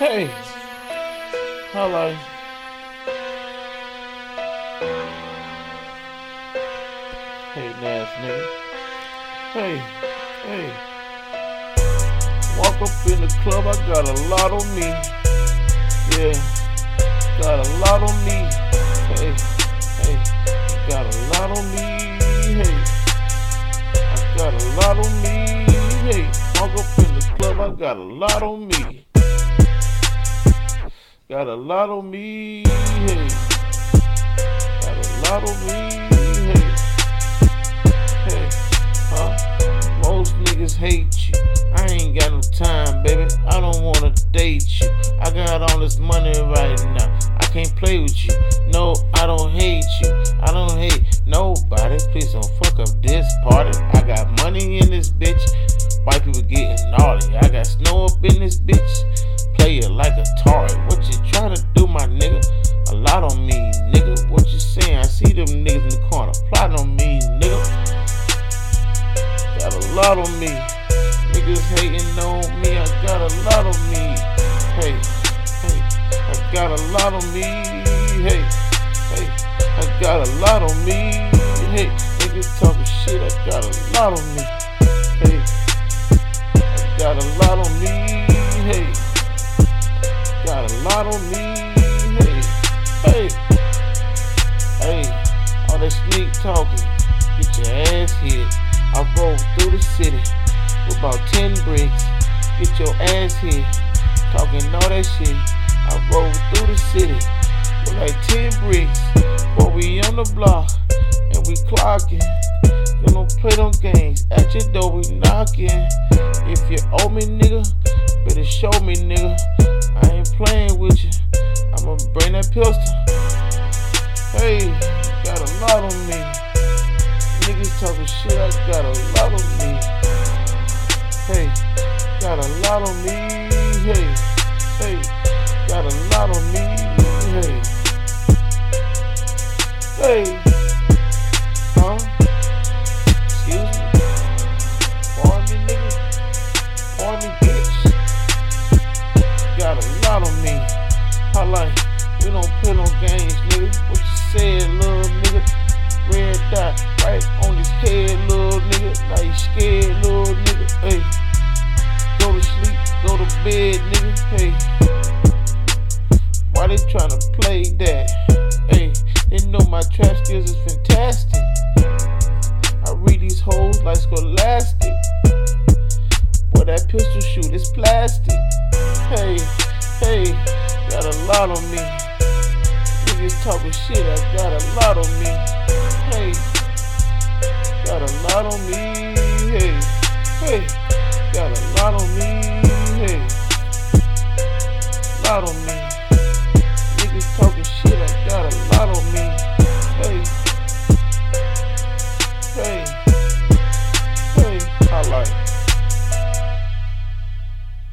Hey, hello. Hey, ass nigga. Hey, hey. Walk up in the club, I got a lot on me. Yeah, got a lot on me. Hey, hey, got a lot on me. Hey, I got a lot on me. Hey, walk up in the club, I got a lot on me. Got a lot on me. Hey, got a lot on me. Hey, hey, huh? Most niggas hate you. I ain't got no time, baby. I don't wanna date you. I got all this money right now. I can't play with you. No, I don't hate you. I don't hate nobody. Please don't fuck up this party. I got money in this bitch. White people getting naughty. I got snow up in this bitch. Play it like a target. What you trying to do, my nigga? A lot on me, nigga. What you saying? I see them niggas in the corner plotting on me, nigga. Got a lot on me. Niggas hating on me. I got a lot on me. Hey, hey. I got a lot on me. Hey, hey. I got a lot on me. Hey, niggas talking shit. I got a lot on me. Hey, I got a lot on me. A lot on me. Hey, hey, hey. All that sneak talking. Get your ass hit. I roll through the city with about 10 bricks. Get your ass hit. Talking all that shit. I roll through the city with like 10 bricks. But we on the block and we clocking. You don't play them games. At your door we knocking. If you owe me, nigga, better show me, nigga. That pistol. Hey, got a lot on me. Niggas talking shit, I got a lot on me. Hey, got a lot on me. Hey, hey, got a lot on me. Hey, hey, huh? Excuse me? Pardon me, nigga. Bitch. Got a lot on me. I like, we don't play no games, nigga. What you said, little nigga? Red dot right on his head, little nigga. Now you scared, little nigga. Hey, go to sleep, go to bed, nigga. Hey, why they tryna play that? Hey, they know my trap skills is fantastic. I read these hoes like scholastic. Boy, that pistol shoot is plastic. Hey, hey, got a lot on me. Niggas talking shit, I got a lot on me. Hey, got a lot on me. Hey, hey, got a lot on me. Hey, lot on